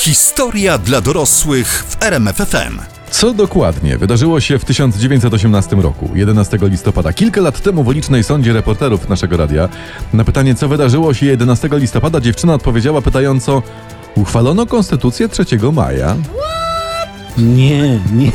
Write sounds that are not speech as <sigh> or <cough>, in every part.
Historia dla dorosłych w RMFFM. Co dokładnie wydarzyło się w 1918 roku, 11 listopada? Kilka lat temu w licznej sądzie reporterów naszego radia na pytanie, co wydarzyło się 11 listopada, dziewczyna odpowiedziała pytająco: Uchwalono konstytucję 3 maja. Nie, nie.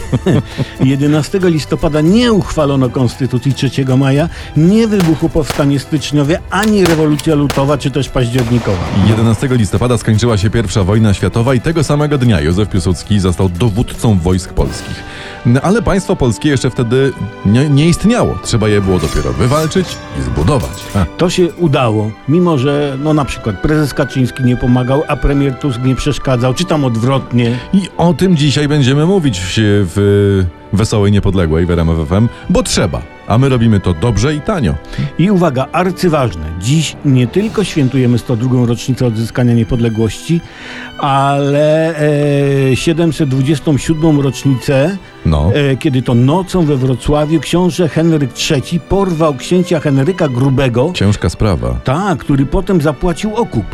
<laughs> 11 listopada nie uchwalono Konstytucji 3 maja, nie wybuchło powstanie styczniowe, ani rewolucja lutowa, czy też październikowa. 11 listopada skończyła się pierwsza wojna światowa i tego samego dnia Józef Piłsudski został dowódcą wojsk polskich. No, ale państwo polskie jeszcze wtedy nie, nie istniało. Trzeba je było dopiero wywalczyć i zbudować. A. To się udało, mimo że no na przykład prezes Kaczyński nie pomagał, a premier Tusk nie przeszkadzał, czy tam odwrotnie. I o tym dzisiaj będziemy mówić w, w Wesołej Niepodległej w RMF FM, bo trzeba. A my robimy to dobrze i tanio. I uwaga, arcyważne. Dziś nie tylko świętujemy 102. rocznicę odzyskania niepodległości, ale e, 727. rocznicę, No. e, kiedy to nocą we Wrocławiu książę Henryk III porwał księcia Henryka Grubego, Ciężka sprawa. tak, który potem zapłacił okup.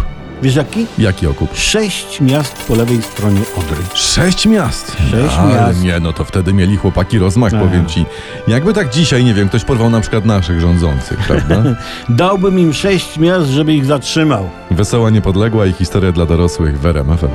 Wiesz jaki? Jaki okup? Sześć miast po lewej stronie Odry. Sześć miast. Sześć Ale miast. nie, no to wtedy mieli chłopaki rozmach, Tak. powiem ci. Jakby tak dzisiaj, nie wiem, ktoś porwał na przykład naszych rządzących, prawda? <laughs> Dałbym im sześć miast, żeby ich zatrzymał. Wesoła Niepodległa i historia dla dorosłych w RMF FM.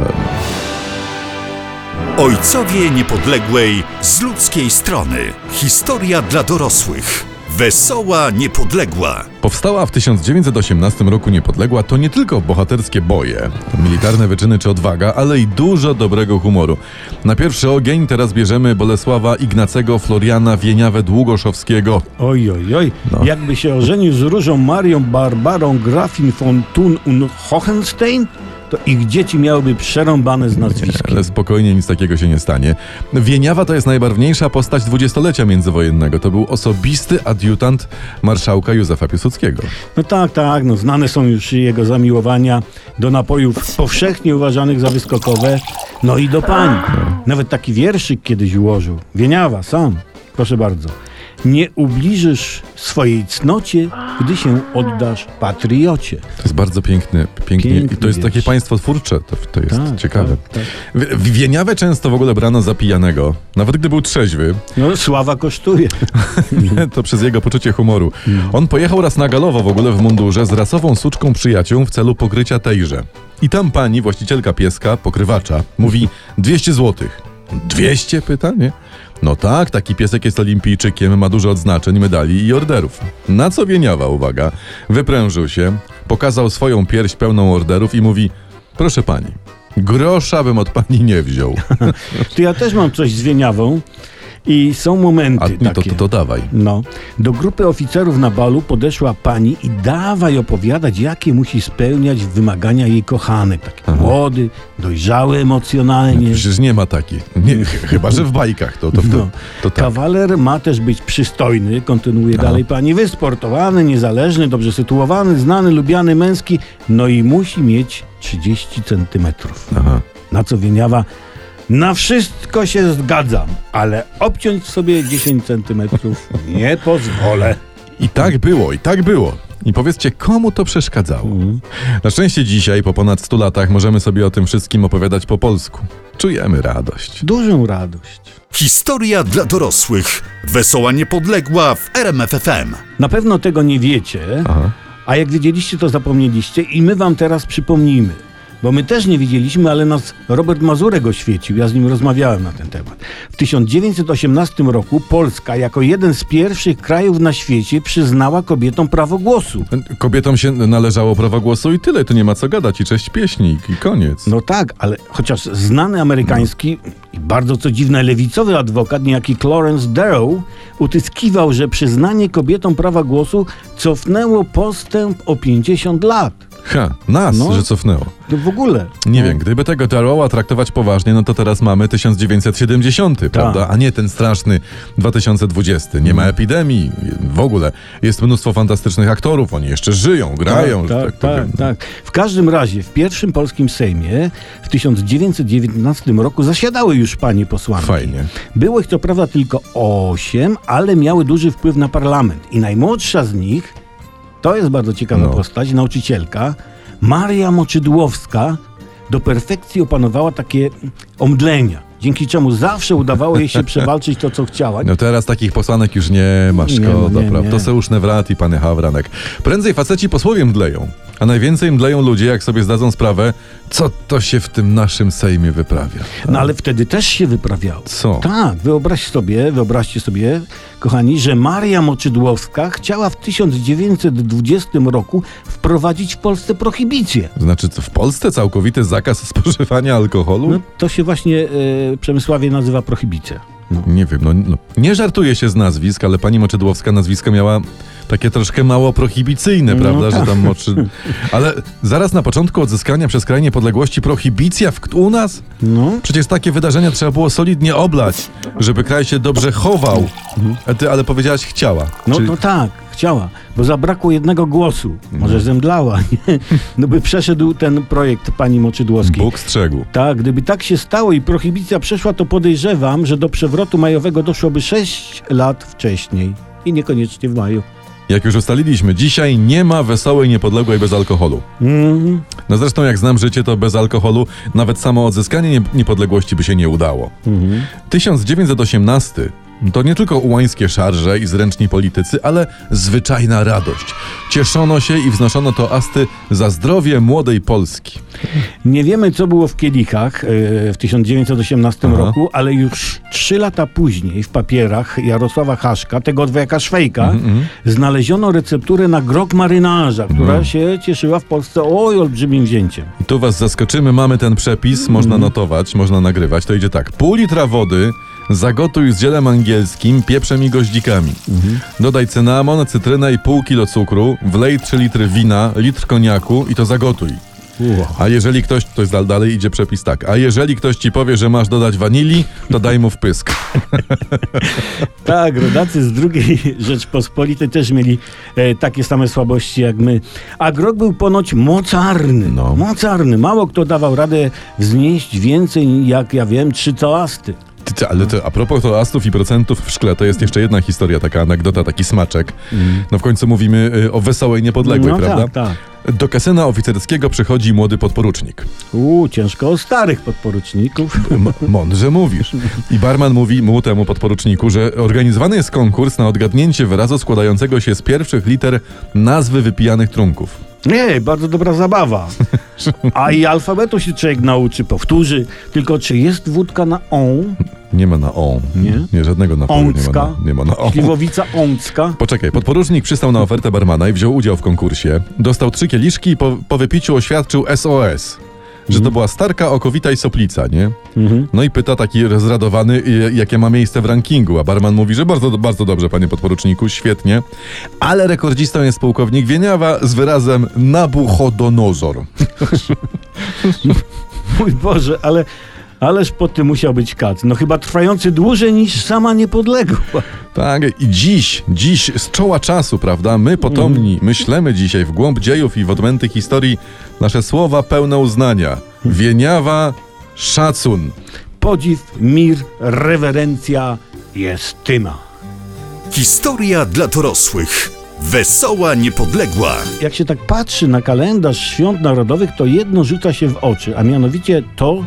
Ojcowie Niepodległej z ludzkiej strony. Historia dla dorosłych. Wesoła Niepodległa. Powstała w 1918 roku Niepodległa to nie tylko bohaterskie boje, militarne wyczyny czy odwaga, ale i dużo dobrego humoru. Na pierwszy ogień teraz bierzemy Bolesława Ignacego Floriana Wieniawę Długoszowskiego. Oj, oj, oj. No. Jakby się ożenił z Różą Marią Barbarą Grafin von Thun und Hohenstein, to ich dzieci miałyby przerąbane z nazwiskiem. Ale spokojnie, nic takiego się nie stanie. Wieniawa to jest najbarwniejsza postać dwudziestolecia międzywojennego. To był osobisty adiutant marszałka Józefa Piłsudskiego. No tak, tak, no znane są już jego zamiłowania do napojów powszechnie uważanych za wyskokowe, no i do pań. Nawet taki wierszyk kiedyś ułożył. Wieniawa, sam. Proszę bardzo. Nie ubliżysz swojej cnocie, gdy się oddasz patriocie. To jest bardzo piękny, pięknie. Piękny I to jest takie państwo twórcze, to, to jest Tak, ciekawe. tak, tak. Wieniawę często w ogóle brano za pijanego, nawet gdy był trzeźwy, No sława kosztuje. <laughs> to przez jego poczucie humoru. On pojechał raz na galowo w ogóle w mundurze z rasową suczką przyjaciół w celu pokrycia tejże. I tam pani, właścicielka pieska, pokrywacza, mówi 200 złotych. 200? Pyta, nie? No tak, taki piesek jest olimpijczykiem, ma dużo odznaczeń, medali i orderów. Na co Wieniawa, uwaga, wyprężył się, pokazał swoją pierś pełną orderów i mówi proszę pani, grosza bym od pani nie wziął. <laughs> To ja też mam coś z Wieniawą i są momenty A nie, to, takie. to, to dawaj. No, do grupy oficerów na balu podeszła pani i dawaj opowiadać, jakie musi spełniać wymagania jej kochanek. Taki młody, dojrzały emocjonalnie. Przecież nie ma takich. Nie, ch- <laughs> chyba, że w bajkach to, to, to, No. to tak. Kawaler ma też być przystojny, kontynuuje No. dalej pani, wysportowany, niezależny, dobrze sytuowany, znany, lubiany, męski, no i musi mieć 30 centymetrów. Aha. Na co Wieniawa, na wszystko się zgadzam, ale obciąć sobie 10 centymetrów nie pozwolę. I tak było, i tak było. I powiedzcie, komu to przeszkadzało? Na szczęście dzisiaj, po ponad 100 latach, możemy sobie o tym wszystkim opowiadać po polsku. Czujemy radość. Dużą radość. Historia dla dorosłych. Wesoła Niepodległa w RMFFM. Na pewno tego nie wiecie, Aha. a jak wiedzieliście, to zapomnieliście i my wam teraz przypomnimy. Bo my też nie wiedzieliśmy, ale nas Robert Mazurek oświecił. Ja z nim rozmawiałem na ten temat. W 1918 roku Polska jako jeden z pierwszych krajów na świecie przyznała kobietom prawo głosu. Kobietom się należało prawo głosu i tyle, tu nie ma co gadać. I cześć pieśni, i koniec. No tak, ale chociaż znany amerykański i bardzo co dziwne lewicowy adwokat, niejaki Clarence Darrow, utyskiwał, że przyznanie kobietom prawa głosu cofnęło postęp o 50 lat. Ha, nas, No. że cofnęło. To w ogóle. Nie No. wiem, gdyby tego Darrowa traktować poważnie, no to teraz mamy 1970, Tak. prawda? A nie ten straszny 2020. Nie ma Mhm. epidemii, w ogóle. Jest mnóstwo fantastycznych aktorów, oni jeszcze żyją, grają, tak, tak, tak, powiem. tak, tak. W każdym razie w pierwszym polskim Sejmie w 1919 roku zasiadały już panie posłanki. Fajnie. Było ich co prawda tylko osiem, ale miały duży wpływ na parlament. I najmłodsza z nich, to jest bardzo ciekawa No. postać, nauczycielka, Maria Moczydłowska, do perfekcji opanowała takie omdlenia, dzięki czemu zawsze udawało jej się <laughs> przewalczyć to, co chciała. No teraz takich posłanek już nie ma, Nie, szkoda, nie, prawda? nie. To są już Newrat i pany Hawranek. Prędzej faceci posłowie mdleją, a najwięcej mdleją ludzie, jak sobie zdadzą sprawę, co to się w tym naszym Sejmie wyprawia. No ale wtedy też się wyprawiało. Co? Tak, wyobraź sobie, wyobraźcie sobie, kochani, że Maria Moczydłowska chciała w 1920 roku wprowadzić w Polsce prohibicję. Znaczy, co, w Polsce całkowity zakaz spożywania alkoholu? No, to się właśnie e, Przemysławie nazywa prohibicja. No. Nie wiem, no, no nie żartuję się z nazwisk, ale pani Moczydłowska nazwisko miała takie troszkę mało prohibicyjne, No prawda, że tak. tam moczy... Ale zaraz na początku odzyskania przez kraj niepodległości prohibicja w, u nas? No. Przecież takie wydarzenia trzeba było solidnie oblać, żeby kraj się dobrze chował. A ty, ale powiedziałaś chciała. No, Czyli- no tak, chciała, bo zabrakło jednego głosu. Może zemdlała, <laughs> nie? No by przeszedł ten projekt pani Moczydłowskiej. Bóg strzegł. Tak, gdyby tak się stało i prohibicja przeszła, to podejrzewam, że do przewrotu majowego doszłoby 6 lat wcześniej. I niekoniecznie w maju. Jak już ustaliliśmy, dzisiaj nie ma wesołej niepodległej bez alkoholu. Mhm. No zresztą jak znam życie, to bez alkoholu nawet samo odzyskanie nie- niepodległości by się nie udało. Mhm. 1918 to nie tylko ułańskie szarże i zręczni politycy, ale zwyczajna radość. Cieszono się i wznoszono toasty za zdrowie młodej Polski. Nie wiemy, co było w kielichach e, w 1918 Aha. roku, ale już trzy lata później w papierach Jarosława Haszka, tego dwojaka Szwejka, Mhm, znaleziono recepturę na grog marynarza, która No. się cieszyła w Polsce oj olbrzymim wzięciem. I tu was zaskoczymy, mamy ten przepis, można notować, można nagrywać. To idzie tak. Pół litra wody zagotuj z zielem angielskim, pieprzem i goździkami. Dodaj cynamon, cytrynę i pół kilo cukru, wlej 3 litry wina, litr koniaku i to zagotuj. A jeżeli ktoś, to jest dal- dalej idzie przepis tak, a jeżeli ktoś ci powie, że masz dodać wanilii, to daj mu wpysk. <laughs> Tak, rodacy z drugiej <laughs> Rzeczpospolitej też mieli e, takie same słabości jak my. A grog był ponoć mocarny. No. Mocarny. Mało kto dawał radę wznieść więcej, jak ja wiem, trzy toasty. Ty, ale to, a propos toastów i procentów w szkle, to jest jeszcze jedna historia, taka anegdota, taki smaczek. No w końcu mówimy y, o wesołej niepodległej, no prawda? tak, tak. Do kasyna oficerskiego przychodzi młody podporucznik. Uuu, ciężko o starych podporuczników. M- mądrze mówisz. I barman mówi mu, temu podporuczniku, że organizowany jest konkurs na odgadnięcie wyrazu składającego się z pierwszych liter nazwy wypijanych trunków. Nie, bardzo dobra zabawa. <laughs> A i alfabetu się człowiek nauczy, powtórzy. Tylko czy jest wódka na on? Nie ma na o. Nie? Nie, żadnego napoju nie ma Ącka? na, nie ma na o. Śliwowica ącka? Poczekaj, podporucznik przystał na ofertę barmana i wziął udział w konkursie. Dostał trzy kieliszki i po, po wypiciu oświadczył SOS. Że to była starka, okowita i soplica, nie? Mhm. No i pyta taki rozradowany, y, jakie ma miejsce w rankingu, a barman mówi, że bardzo, bardzo dobrze, panie podporuczniku, świetnie. Ale rekordzistą jest pułkownik Wieniawa z wyrazem Nabuchodonozor. <laughs> Mój Boże, ale... Ależ po tym musiał być kac. No chyba trwający dłużej niż sama niepodległa. Tak, i dziś, dziś z czoła czasu, prawda, my potomni myślemy dzisiaj w głąb dziejów i w odmęty historii nasze słowa pełne uznania. Wieniawa, szacun. Podziw, mir, rewerencja, jestyma. Historia dla dorosłych. Wesoła niepodległa. Jak się tak patrzy na kalendarz świąt narodowych, to jedno rzuca się w oczy, a mianowicie to,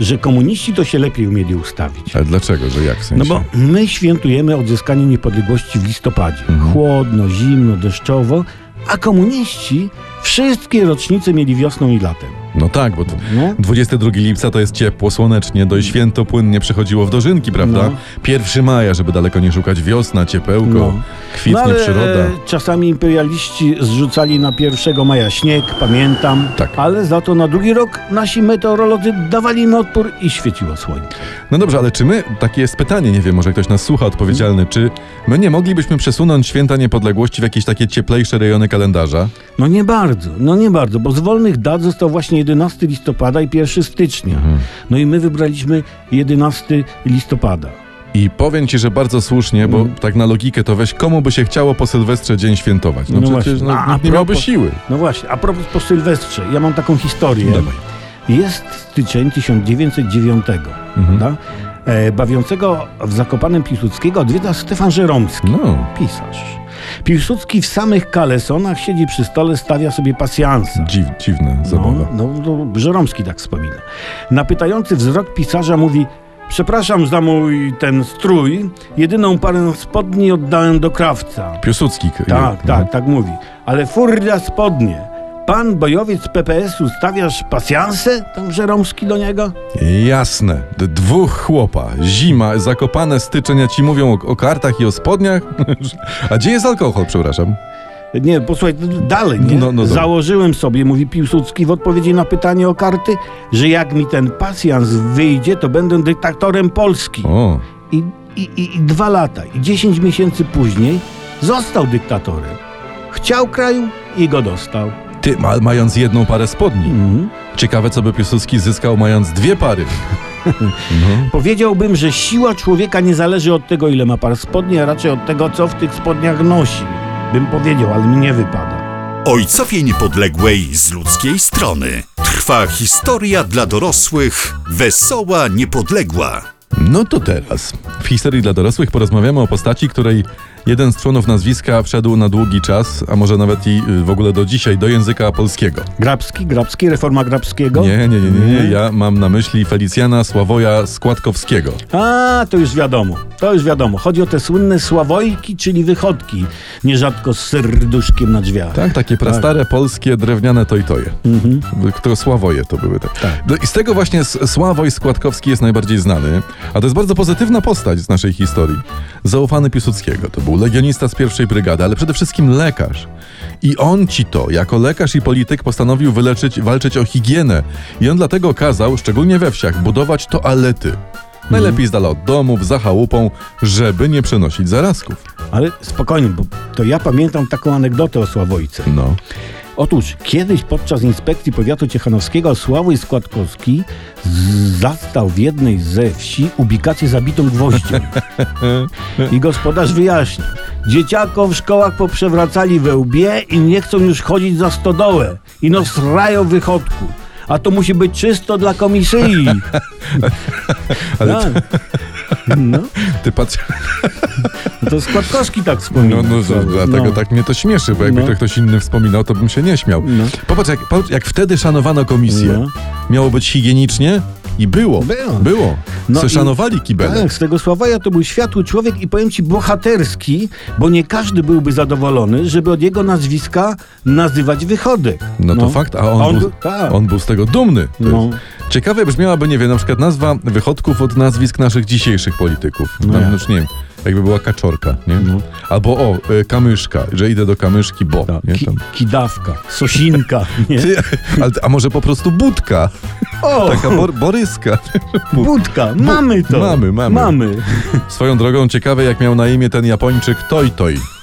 że komuniści to się lepiej umieli ustawić. Ale dlaczego, że jak w sensie? No bo my świętujemy odzyskanie niepodległości w listopadzie. Chłodno, zimno, deszczowo, a komuniści wszystkie rocznice mieli wiosną i latem. No tak, bo No. 22 lipca to jest ciepło, słonecznie, do święto płynnie przechodziło w dożynki, prawda? No. 1 maja, żeby daleko nie szukać, wiosna, ciepełko, No. kwitnie ale przyroda. czasami imperialiści zrzucali na 1 maja śnieg, pamiętam. Tak. Ale za to na drugi rok nasi meteorolodzy dawali im odpór i świeciło słońce. No dobrze, ale czy my, takie jest pytanie, nie wiem, może ktoś nas słucha odpowiedzialny, czy my nie moglibyśmy przesunąć święta niepodległości w jakieś takie cieplejsze rejony kalendarza? No nie bardzo, no nie bardzo, bo z wolnych dat został właśnie 11 listopada i 1 stycznia. Mhm. No i my wybraliśmy 11 listopada. I powiem ci, że bardzo słusznie, bo Mm. tak na logikę to weź, komu by się chciało po Sylwestrze dzień świętować? No, No przecież właśnie. no, A, nie miałby siły. No właśnie, a propos po Sylwestrze, ja mam taką historię. Dawaj. Jest styczeń 1909, Mhm. prawda? E, bawiącego w Zakopanem Piłsudskiego odwiedza Stefan Żeromski, No, pisarz. Piłsudski w samych kalesonach siedzi przy stole, stawia sobie pasjansa. dziw, dziwna zabawa. No, no, no, Żeromski tak wspomina. Na pytający wzrok pisarza mówi Przepraszam za mój ten strój, jedyną parę spodni oddałem do krawca. Piłsudski. Tak, no. tak, tak mówi. Ale furda spodnie. Pan bojowiec PPS-u stawiasz pasjansę? Tam Żeromski do niego? Jasne. Dwóch chłopa. Zima, zakopane styczeń, a ci mówią o, o kartach i o spodniach? <laughs> a gdzie jest alkohol, przepraszam? Nie, posłuchaj, dalej, nie? No, no. Założyłem sobie, mówi Piłsudski w odpowiedzi na pytanie o karty, że jak mi ten pasjans wyjdzie, to będę dyktatorem Polski. O, I, i, i, I dwa lata, i dziesięć miesięcy później został dyktatorem. Chciał kraju i go dostał. Ty, ma, mając jedną parę spodni. Mhm. Ciekawe, co by Piłsudski zyskał, mając dwie pary. <laughs> No. Powiedziałbym, że siła człowieka nie zależy od tego, ile ma par spodni, a raczej od tego, co w tych spodniach nosi. Bym powiedział, ale mi nie wypada. Ojcowie Niepodległej z ludzkiej strony. Trwa historia dla dorosłych, wesoła, niepodległa. No to teraz. W historii dla dorosłych porozmawiamy o postaci, której jeden z członów nazwiska wszedł na długi czas, a może nawet i y, w ogóle do dzisiaj, do języka polskiego. Grabski, Grabski, reforma Grabskiego? Nie, nie, nie, nie, nie. Ja mam na myśli Felicjana Sławoja Składkowskiego. A, to już wiadomo. To już wiadomo. Chodzi o te słynne sławojki, czyli wychodki. Nierzadko z serduszkiem na drzwiach. Tak, takie prastare polskie drewniane tojtoje. Mhm. To Sławoje to były. Tak. No I z tego właśnie Sławoj Składkowski jest najbardziej znany, a to jest bardzo pozytywna postać z naszej historii. Zaufany Piłsudskiego. To był legionista z pierwszej brygady, ale przede wszystkim lekarz. I on ci to, jako lekarz i polityk, postanowił wyleczyć, walczyć o higienę. I on dlatego kazał, szczególnie we wsiach, budować toalety. Najlepiej z dala od domów, za chałupą, żeby nie przenosić zarazków. Ale spokojnie, bo to ja pamiętam taką anegdotę o Sławojce. No. Otóż kiedyś podczas inspekcji powiatu ciechanowskiego Sławoj Składkowski zastał w jednej ze wsi ubikację zabitą gwoździem. <laughs> I gospodarz wyjaśnił. Dzieciakom w szkołach poprzewracali we łbie i nie chcą już chodzić za stodołę. I no srają w wychodku. A to musi być czysto dla komisji. <laughs> Ale Tak. No, <laughs> Ty patrz, to Składkowski tak wspomina. No, no, to, dlatego No. tak mnie to śmieszy, bo jakby No. to ktoś inny wspominał, to bym się nie śmiał. No. Popatrz, jak, jak wtedy szanowano komisję. No. Miało być higienicznie i było. Było. Było. No Se i- szanowali kibele. Tak, z tego Sławoja to był światły człowiek i powiem ci bohaterski, bo nie każdy byłby zadowolony, żeby od jego nazwiska nazywać wychodek. No to fakt, a on, był, był- tak. on był z tego dumny. No. Ciekawe brzmiałaby, nie wiem, na przykład nazwa wychodków od nazwisk naszych dzisiejszych polityków. No No, jak? no, nie wiem, jakby była kaczorka, nie? No. Albo o, y, kamyszka, że idę do kamyszki, bo. Tak, Nie? ki, kidawka, sosinka. <laughs> Nie? Ty, ale, a może po prostu budka, O, taka bor, boryska. <laughs> budka, mamy to. mamy, mamy. Mamy. Swoją drogą ciekawe, jak miał na imię ten Japończyk Toj Toj.